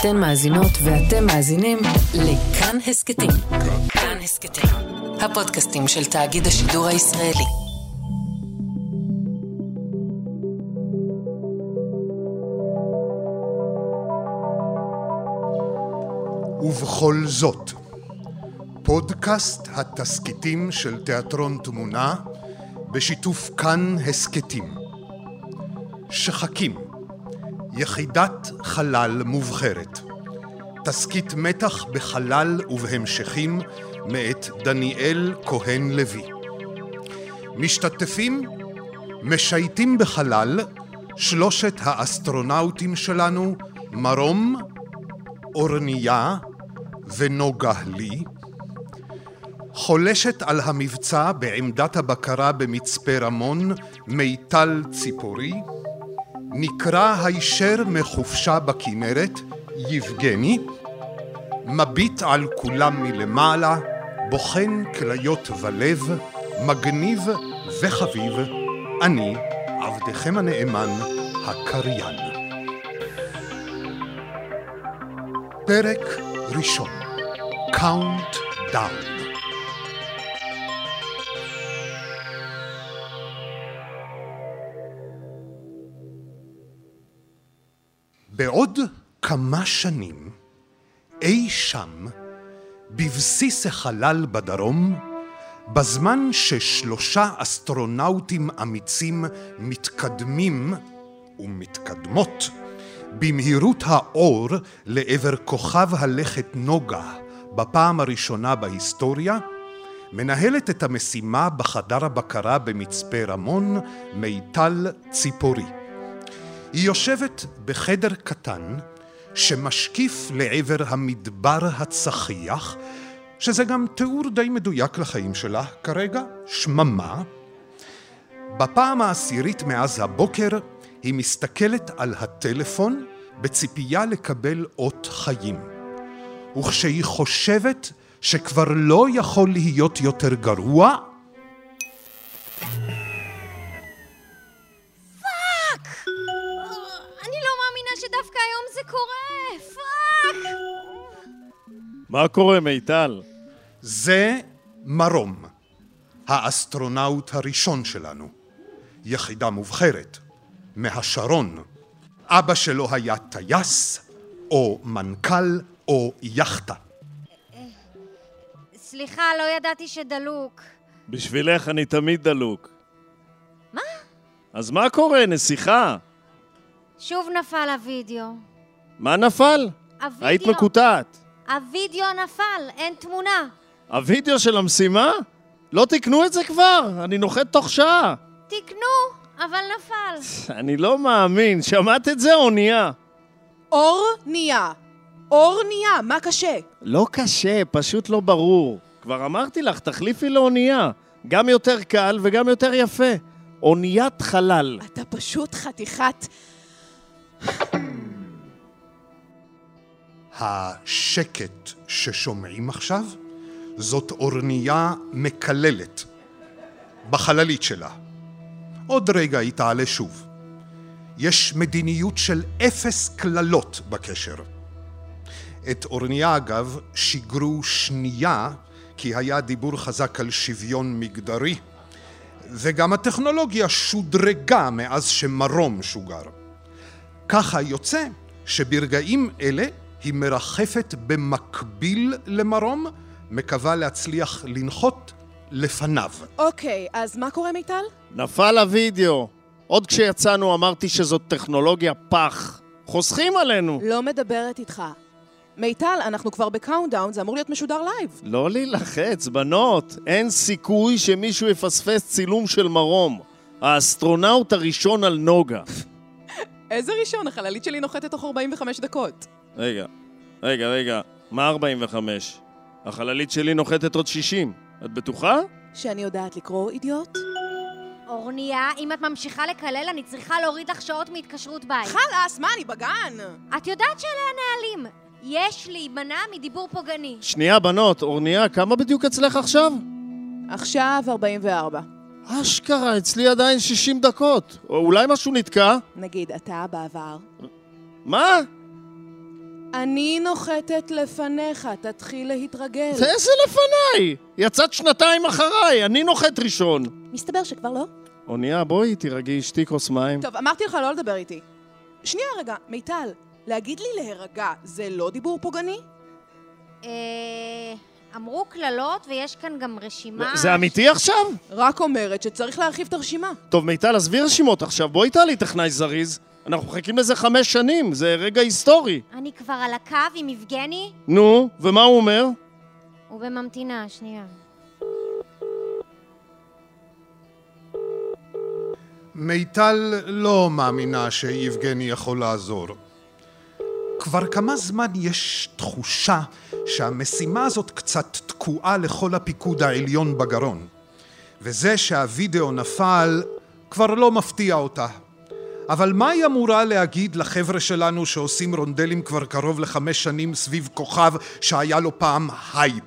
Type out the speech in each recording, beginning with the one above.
אתן מאזינות ואתם מאזינים לכאן הסכתים. כאן הסכתים, הפודקאסטים של תאגיד השידור הישראלי. ובכל זאת, פודקאסט התסכיתים של תיאטרון תמונה בשיתוף כאן הסכתים. שחקים, יחידת חלל מובחרת. תסכית מתח בחלל ובהמשכים מאת דניאל כהן לוי. משתתפים משייטים בחלל שלושת האסטרונאוטים שלנו מרום, אורניה ונוגה לי, חולשת על המבצע בעמדת הבקרה במצפה רמון מיטל ציפורי, נקראה הישר מחופשה בכנרת, יבגני, מביט על כולם מלמעלה, בוחן כליות ולב, מגניב וחביב, אני, עבדכם הנאמן, הקריין. פרק ראשון, countdown. בעוד כמה שנים, אי שם, בבסיס החלל בדרום, בזמן ששלושה אסטרונאוטים אמיצים מתקדמים ומתקדמות במהירות האור לעבר כוכב הלכת נוגה בפעם הראשונה בהיסטוריה, מנהלת את המשימה בחדר הבקרה במצפה רמון מיטל ציפורי. היא יושבת בחדר קטן שמשקיף לעבר המדבר הצחיח, שזה גם תיאור די מדויק לחיים שלה כרגע, שממה. בפעם העשירית מאז הבוקר היא מסתכלת על הטלפון בציפייה לקבל אות חיים. וכשהיא חושבת שכבר לא יכול להיות יותר גרוע, קורה! fuck! מה קורה, מיטל? זה מרום, האסטרונאוט הראשון שלנו. יחידה מובחרת, מהשרון. אבא שלו היה טייס, או מנכ"ל, או יאכטה. סליחה, לא ידעתי שדלוק. בשבילך אני תמיד דלוק. מה? אז מה קורה, נסיכה? שוב נפל הווידאו. מה נפל? הווידאו. היית מקוטעת. הווידאו נפל, אין תמונה. הווידאו של המשימה? לא תקנו את זה כבר? אני נוחת תוך שעה. תקנו, אבל נפל. אני לא מאמין. שמעת את זה, אונייה? אור נהיה. אור נהיה, מה קשה? לא קשה, פשוט לא ברור. כבר אמרתי לך, תחליפי לאונייה. גם יותר קל וגם יותר יפה. אוניית חלל. אתה פשוט חתיכת... השקט ששומעים עכשיו זאת אורנייה מקללת בחללית שלה. עוד רגע היא תעלה שוב. יש מדיניות של אפס קללות בקשר. את אורניה, אגב, שיגרו שנייה, כי היה דיבור חזק על שוויון מגדרי, וגם הטכנולוגיה שודרגה מאז שמרום שוגר. ככה יוצא שברגעים אלה היא מרחפת במקביל למרום, מקווה להצליח לנחות לפניו. אוקיי, אז מה קורה, מיטל? נפל הווידאו. עוד כשיצאנו אמרתי שזאת טכנולוגיה פח. חוסכים עלינו. לא מדברת איתך. מיטל, אנחנו כבר ב countdown, זה אמור להיות משודר live. לא להילחץ, בנות. אין סיכוי שמישהו יפספס צילום של מרום. האסטרונאוט הראשון על נוגה. איזה ראשון? החללית שלי נוחתת תוך 45 דקות. רגע, רגע, רגע. מה 45? החללית שלי נוחתת עוד 60. את בטוחה? שאני יודעת לקרוא, אידיוט? אורניה, אם את ממשיכה לקלל, אני צריכה להוריד לך שעות מהתקשרות בית. חלאס, מה, אני בגן? את יודעת שאלה הנהלים. יש להימנע מדיבור פוגעני. שנייה, בנות. אורניה, כמה בדיוק אצלך עכשיו? עכשיו 44. אשכרה, אצלי עדיין 60 דקות. או אולי משהו נתקע? נגיד, אתה בעבר. מה? אני נוחתת לפניך, תתחיל להתרגל. זה איזה לפניי? יצאת שנתיים אחריי, אני נוחת ראשון. מסתבר שכבר לא. אונייה, בואי, תירגעי, שתי כוס מים. טוב, אמרתי לך לא לדבר איתי. שנייה רגע, מיטל, להגיד לי להירגע זה לא דיבור פוגעני? אה... אמרו קללות ויש כאן גם רשימה... זה אמיתי עכשיו? רק אומרת שצריך להרחיב את הרשימה. טוב, מיטל, עזבי רשימות עכשיו, בואי תעלי טכנאי זריז. אנחנו מחכים לזה חמש שנים, זה רגע היסטורי. אני כבר על הקו עם יבגני? נו, ומה הוא אומר? הוא בממתינה, שנייה. מיטל לא מאמינה שיבגני יכול לעזור. כבר כמה זמן יש תחושה שהמשימה הזאת קצת תקועה לכל הפיקוד העליון בגרון. וזה שהווידאו נפל כבר לא מפתיע אותה. אבל מה היא אמורה להגיד לחבר'ה שלנו שעושים רונדלים כבר קרוב לחמש שנים סביב כוכב שהיה לו פעם הייפ?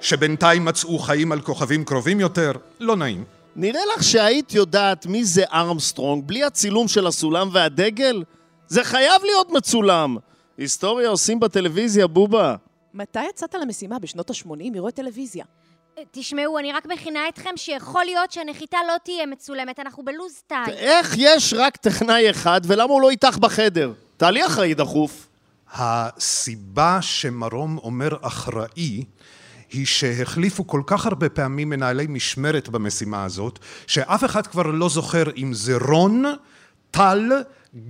שבינתיים מצאו חיים על כוכבים קרובים יותר? לא נעים. נראה לך שהיית יודעת מי זה ארמסטרונג בלי הצילום של הסולם והדגל? זה חייב להיות מצולם. היסטוריה עושים בטלוויזיה, בובה. מתי יצאת למשימה? בשנות ה-80? מי רואה טלוויזיה? תשמעו, אני רק מכינה אתכם שיכול להיות שהנחיתה לא תהיה מצולמת, אנחנו בלוז טיים. איך יש רק טכנאי אחד ולמה הוא לא איתך בחדר? תעלי אחראי דחוף. הסיבה שמרום אומר אחראי היא שהחליפו כל כך הרבה פעמים מנהלי משמרת במשימה הזאת, שאף אחד כבר לא זוכר אם זה רון, טל,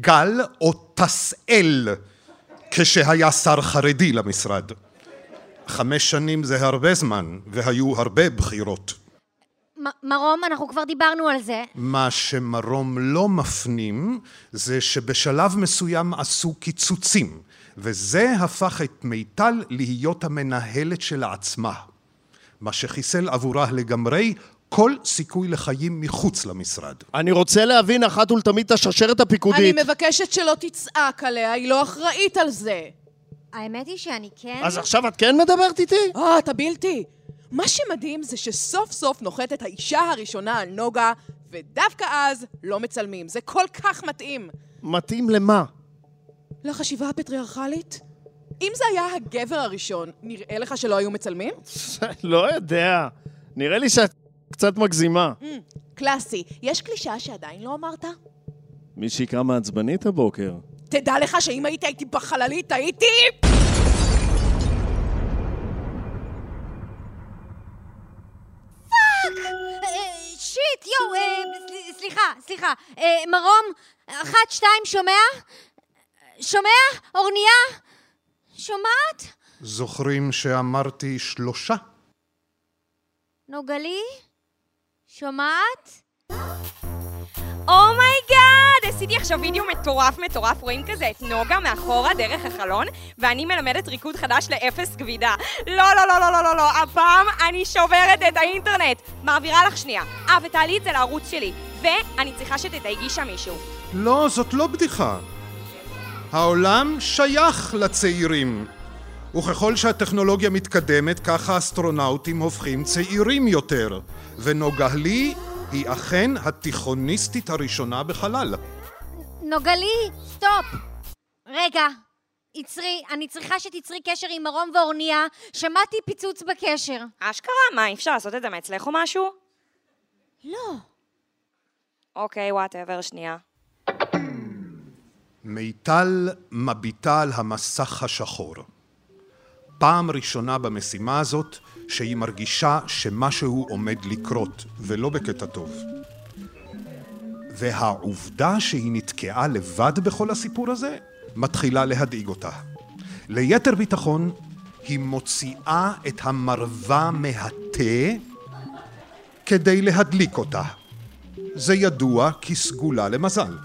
גל או טסאל, כשהיה שר חרדי למשרד. חמש שנים זה הרבה זמן, והיו הרבה בחירות. מרום, אנחנו כבר דיברנו על זה. מה שמרום לא מפנים זה שבשלב מסוים עשו קיצוצים וזה הפך את מיטל להיות המנהלת של עצמה מה שחיסל עבורה לגמרי כל סיכוי לחיים מחוץ למשרד. אני רוצה להבין אחת ולתמיד את השרשרת הפיקודית. אני מבקשת שלא תצעק עליה, היא לא אחראית על זה. האמת היא שאני כן... אז עכשיו את כן מדברת איתי? אה, אתה בלתי. מה שמדהים זה שסוף סוף נוחתת האישה הראשונה על נוגה, ודווקא אז לא מצלמים. זה כל כך מתאים. מתאים למה? לחשיבה הפטריארכלית? אם זה היה הגבר הראשון, נראה לך שלא היו מצלמים? לא יודע. נראה לי שאת קצת מגזימה. Mm, קלאסי. יש קלישאה שעדיין לא אמרת? מישהי קמה עצבנית הבוקר. תדע לך שאם הייתי הייתי בחללית, הייתי... אה, shit, יואו, אה, סל- סליחה, סליחה. אה, מרום, אחת, שתיים, שומע? שומע? אורניה? שומעת? זוכרים שאמרתי שלושה? נוגלי? שומעת? oh my God! עשיתי עכשיו וידאו מטורף מטורף, רואים כזה את נוגה מאחורה דרך החלון, ואני מלמדת ריקוד חדש לאפס כבידה. לא, לא, לא, לא, לא, לא, לא, הפעם אני שוברת את האינטרנט. מעבירה לך שנייה. אה, ותעלי את זה לערוץ שלי. ואני צריכה שתתייגי שם מישהו. לא, זאת לא בדיחה. העולם שייך לצעירים. וככל שהטכנולוגיה מתקדמת, ככה האסטרונאוטים הופכים צעירים יותר. ונוגהלי היא אכן התיכוניסטית הראשונה בחלל. נוגלי, stop. רגע, עצרי, אני צריכה שתצרי קשר עם מרום ואורניה. שמעתי פיצוץ בקשר. אשכרה? מה, אי אפשר לעשות את זה מאצלך או משהו? לא. אוקיי, whatever, שנייה. מיטל מביטה על המסך השחור. פעם ראשונה במשימה הזאת שהיא מרגישה שמשהו עומד לקרות, ולא בקטע טוב. והעובדה שהיא נתקעה לבד בכל הסיפור הזה, מתחילה להדאיג אותה. ליתר ביטחון, היא מוציאה את המרווה מהתה כדי להדליק אותה. זה ידוע כסגולה למזל.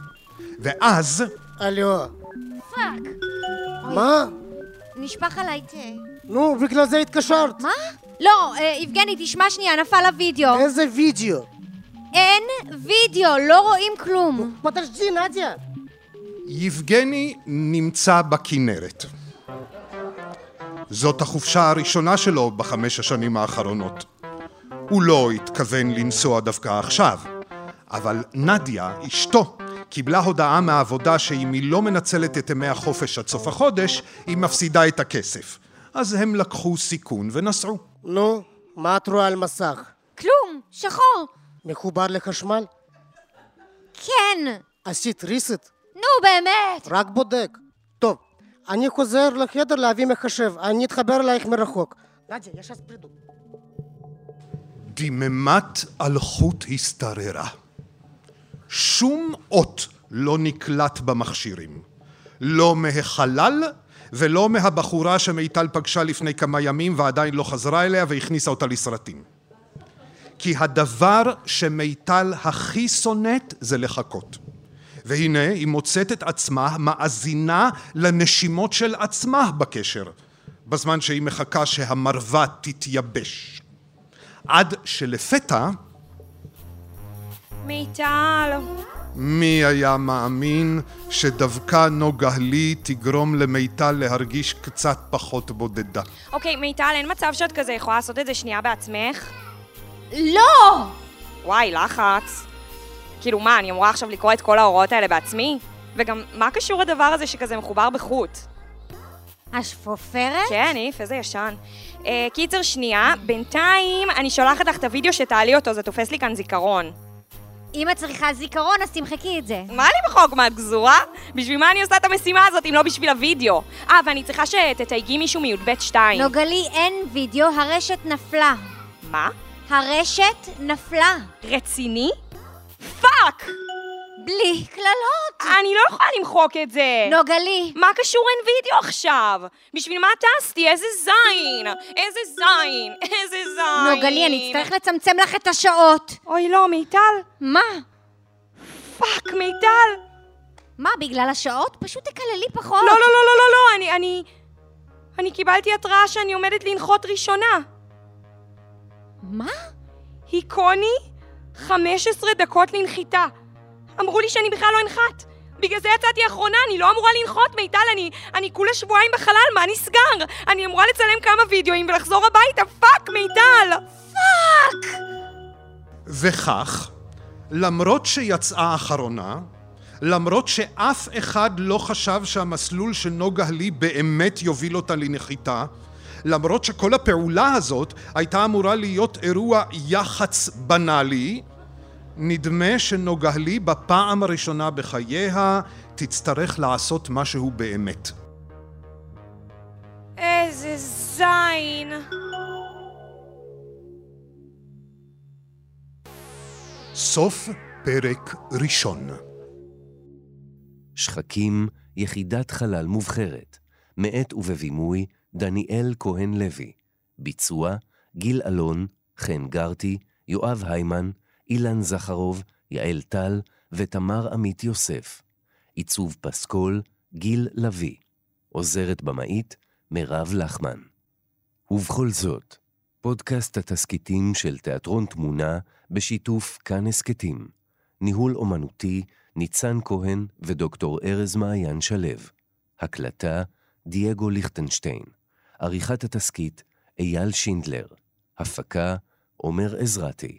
ואז הלו, fuck. מה? נשפך עליי תה. נו, בגלל זה התקשרת. מה? לא, אה, יבגני, תשמע שנייה, נפל הווידאו. איזה וידאו? אין וידאו, לא רואים כלום. פתשתי, נדיה. יבגני נמצא בכנרת. זאת החופשה הראשונה שלו בחמש השנים האחרונות. הוא לא התכוון לנסוע דווקא עכשיו, אבל נדיה, אשתו, קיבלה הודעה מהעבודה שאם היא לא מנצלת את ימי החופש עד סוף החודש, היא מפסידה את הכסף. אז הם לקחו סיכון ונסעו. נו, מה את רואה על מסך? כלום, שחור. מחובר לחשמל? כן. עשית ריסט? נו, באמת. רק בודק. טוב, אני חוזר לחדר להביא מחשב, אני אתחבר אלייך מרחוק. נדיה, יש אז פרידו. דממת אלחוט השתררה. שום אות לא נקלט במכשירים. לא מהחלל ולא מהבחורה שמיטל פגשה לפני כמה ימים ועדיין לא חזרה אליה והכניסה אותה לסרטים. כי הדבר שמיטל הכי שונאת זה לחכות. והנה היא מוצאת את עצמה מאזינה לנשימות של עצמה בקשר, בזמן שהיא מחכה שהמרווה תתייבש. עד שלפתע, מיטל. מי היה מאמין שדווקא נוגה לי תגרום למיטל להרגיש קצת פחות בודדה? אוקיי, מיטל, אין מצב שאת כזה יכולה לעשות את זה שנייה בעצמך? לא! וואי, לחץ. כאילו מה, אני אמורה עכשיו לקרוא את כל ההוראות האלה בעצמי? וגם, מה קשור הדבר הזה שכזה מחובר בחוט? השפופרת? כן, איף, איזה ישן. אה, קיצר, שנייה, בינתיים אני שולחת לך את הוידאו שתעלי אותו, זה תופס לי כאן זיכרון. אם את צריכה זיכרון, אז תמחקי את זה. מה לי בחוק, מה, את גזורה? בשביל מה אני עושה את המשימה הזאת אם לא בשביל הוידאו? אה, ואני צריכה שתתייגי מישהו מי"ב 2. נוגלי, אין וידאו, הרשת נפלה. מה? הרשת נפלה. רציני? fuck! בלי קללות. אני לא יכולה למחוק את זה! נוגלי, מה קשור אין וידאו עכשיו? בשביל מה טסתי? איזה זין! איזה זין! איזה זין! נוגלי, אני אצטרך לצמצם לך את השעות. אוי לא, מיטל? מה? fuck, מיטל! מה, בגלל השעות? פשוט תקללי פחות. לא, לא, לא, לא, לא, לא, אני, אני... אני קיבלתי התראה שאני עומדת לנחות ראשונה. מה? היקוני, 15 דקות לנחיתה. אמרו לי שאני בכלל לא אנחת. בגלל זה יצאתי אחרונה, אני לא אמורה לנחות, מיטל, אני, אני כולה שבועיים בחלל, מה נסגר? אני אמורה לצלם כמה וידאוים ולחזור הביתה, fuck, מיטל! fuck! וכך, למרות שיצאה אחרונה, למרות שאף אחד לא חשב שהמסלול של נוגה לי באמת יוביל אותה לנחיתה, למרות שכל הפעולה הזאת הייתה אמורה להיות אירוע יח"צ בנאלי, נדמה שנוגה לי בפעם הראשונה בחייה תצטרך לעשות משהו באמת. איזה זין! סוף פרק ראשון. שחקים, יחידת חלל מובחרת, מאת ובבימוי דניאל כהן לוי, ביצוע גיל אלון, חן גרטי, יואב היימן, אילן זכרוב, יעל טל ותמר עמית יוסף. עיצוב פסקול, גיל לביא. עוזרת במאית, מירב לחמן. ובכל זאת, פודקאסט התסכיתים של תיאטרון תמונה בשיתוף כאן הסכתים. ניהול אומנותי, ניצן כהן ודוקטור ארז מעיין שלו. הקלטה, דייגו ליכטנשטיין. עריכת התסכית, אייל שינדלר. הפקה, עומר עזרתי.